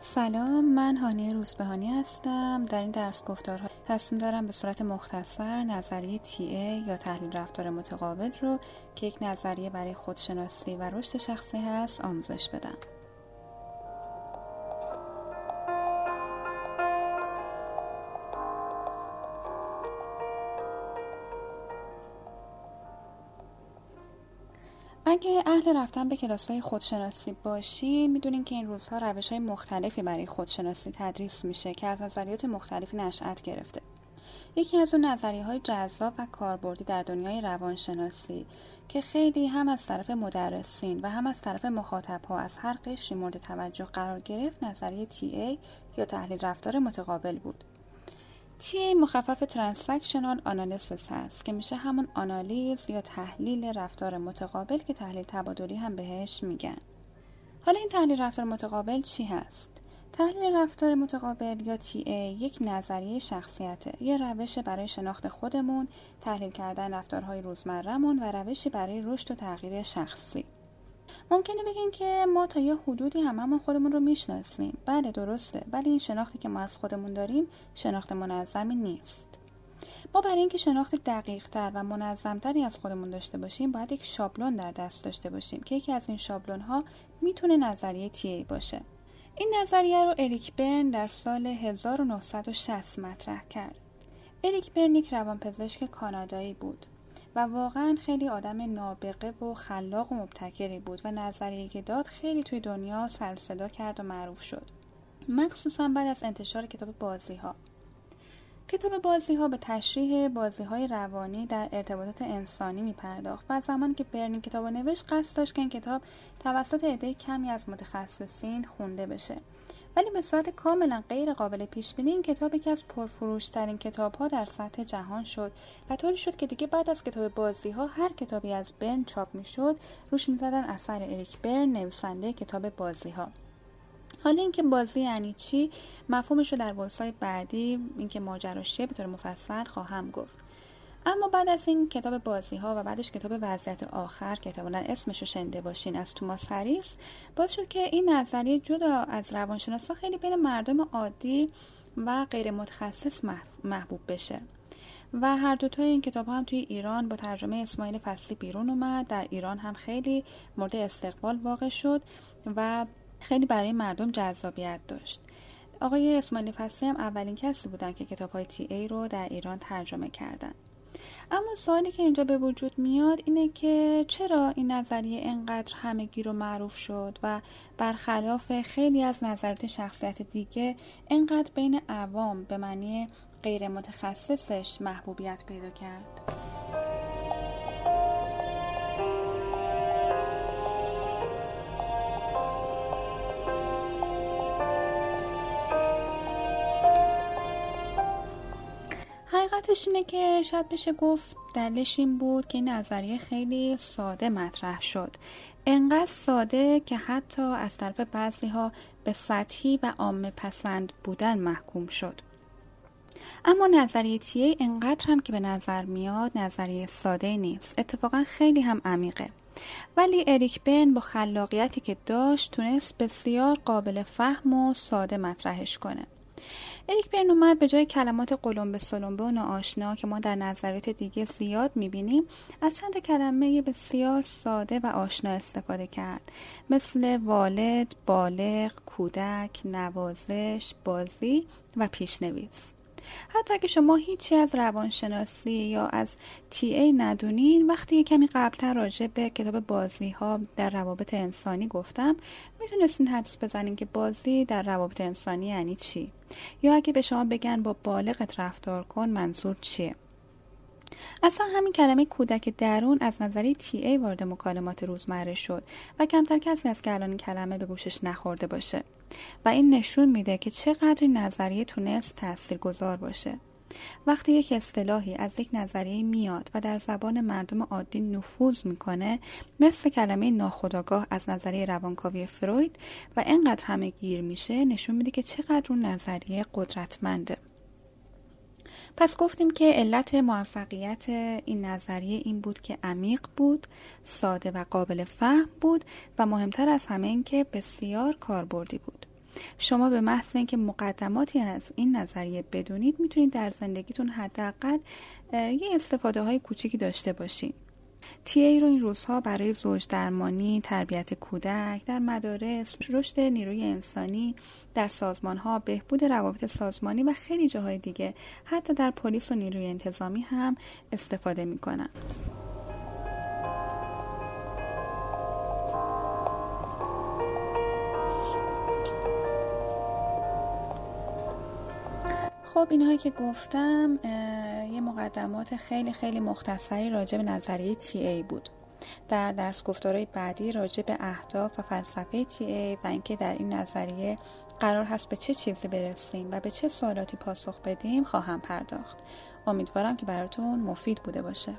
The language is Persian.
سلام من هانیه روزبهانی هستم. در این درس گفتارها تصمیم دارم به صورت مختصر نظریه تی ای یا تحلیل رفتار متقابل رو که یک نظریه برای خودشناسی و رشد شخصی هست آموزش بدم. اگه اهل رفتن به کلاس های خودشناسی باشی می‌دونین که این روزها روش های مختلفی برای خودشناسی تدریس میشه که از نظریات مختلفی نشأت گرفته. یکی از اون نظریه های جذاب و کاربردی در دنیای روانشناسی که خیلی هم از طرف مدرسین و هم از طرف مخاطب ها از هر قشری مورد توجه قرار گرفت نظریه TA یا تحلیل رفتار متقابل بود. TA مخفف Transactional Analysis هست که میشه همون آنالیز یا تحلیل رفتار متقابل که تحلیل تبادلی هم بهش میگن حالا این تحلیل رفتار متقابل چی هست؟ تحلیل رفتار متقابل یا ای یک نظریه شخصیته یه روش برای شناخت خودمون تحلیل کردن رفتارهای روزمرهمون و روشی برای رشد و تغییر شخصی ممکنه بگین که ما تا یه حدودی هممون خودمون رو می‌شناسیم. بله درسته. ولی این شناختی که ما از خودمون داریم شناخت منظمی نیست. ما برای اینکه شناخت دقیق تر و منظمتری از خودمون داشته باشیم باید یک شابلون در دست داشته باشیم که یکی از این شابلون ها می‌تونه نظریه تی باشه. این نظریه رو اریک برن در سال 1960 مطرح کرد. اریک برن یک روانپزشک کانادایی بود. و واقعا خیلی آدم نابغه و خلاق و مبتکری بود و نظریه که داد خیلی توی دنیا سر صدا کرد و معروف شد. مخصوصا بعد از انتشار کتاب بازی ها کتاب بازی ها به تشریح بازی های روانی در ارتباطات انسانی می پرداخت و زمانی که برنین کتاب نوشت قصد داشت که این کتاب توسط عده کمی از متخصصین خونده بشه. ولی به صورت کاملا غیر قابل پیش بینی این کتاب یکی از پرفروشترین کتاب ها در سطح جهان شد و طوری شد که دیگه بعد از کتاب بازی ها هر کتابی از برن چاپ می شد روش می زدن اثر اریک برن نویسنده کتاب بازی ها حالا اینکه بازی یعنی چی مفهومش رو در ورسای بعدی اینکه ماجرا به طور مفصل خواهم گفت. اما بعد از این کتاب بازی ها و بعدش کتاب وضعیت آخر که احتمالا اسمش رو شنیده باشین از توماس هریس باز شد که این نظریه جدا از روانشناسا خیلی بین مردم عادی و غیر متخصص محبوب بشه. و هر دوتای این کتاب ها هم توی ایران با ترجمه اسماعیل فصلی بیرون اومد. در ایران هم خیلی مورد استقبال واقع شد و خیلی برای مردم جذابیت داشت. آقای اسماعیل فصلی هم اولین کسی بودن که کتاب های تی ای رو در ایران ترجمه کردن. اما سوالی که اینجا به وجود میاد اینه که چرا این نظریه انقدر همگی رو معروف شد و برخلاف خیلی از نظرات شخصیت دیگه انقدر بین عوام به معنی غیر متخصصش محبوبیت پیدا کرد؟ حقیقتش اینه که شاید بشه گفت دلش این بود که نظریه خیلی ساده مطرح شد. انقدر ساده که حتی از طرف بعضی ها به سطحی و عامه پسند بودن محکوم شد. اما نظریه تیه انقدر هم که به نظر میاد نظریه ساده نیست. اتفاقا خیلی هم عمیقه. ولی اریک برن با خلاقیتی که داشت تونست بسیار قابل فهم و ساده مطرحش کنه. اریک برن اومد به جای کلمات قلمبه سلمبه و ناآشنا که ما در نظریات دیگه زیاد می‌بینیم از چند کلمه بسیار ساده و آشنا استفاده کرد. مثل والد، بالغ، کودک، نوازش، بازی و پیشنویس. حتی اگه شما هیچی از روانشناسی یا از تی ای ندونین وقتی کمی قبلتر راجع به کتاب بازی ها در روابط انسانی گفتم می‌تونستین حدس بزنین که بازی در روابط انسانی یعنی چی؟ یا اگه به شما بگن با بالغت رفتار کن منظور چیه؟ اصلا همین کلمه کودک درون از نظری تی ای وارد مکالمات روزمره شد و کمتر کسی از که الان کلمه به گوشش نخورده باشه. و این نشون میده که چقدر نظریه تونست تأثیر گذار باشه. وقتی یک اصطلاحی از یک نظریه میاد و در زبان مردم عادی نفوذ می‌کنه مثل کلمه ناخداگاه از نظریه روانکاوی فروید و انقدر همه گیر میشه نشون میده که چقدر اون نظریه قدرتمنده. پس گفتیم که علت موفقیت این نظریه این بود که عمیق بود، ساده و قابل فهم بود و مهمتر از همه این که بسیار کاربردی بود. شما به محض اینکه مقدماتی از این نظریه بدونید می‌تونید در زندگیتون حداقل یه استفاده های کوچیکی داشته باشین تی ای رو این روزها برای زوج درمانی، تربیت کودک، در مدارس، رشد نیروی انسانی، در سازمان ها، بهبود روابط سازمانی و خیلی جاهای دیگه حتی در پلیس و نیروی انتظامی هم استفاده می‌کنن. خب اینهایی که گفتم یه مقدمات خیلی خیلی مختصری راجع به نظریه تی ای بود. در درس گفتارهای بعدی راجع به اهداف و فلسفه تی ای و اینکه در این نظریه قرار هست به چه چیزی برسیم و به چه سوالاتی پاسخ بدیم خواهم پرداخت. امیدوارم که براتون مفید بوده باشه.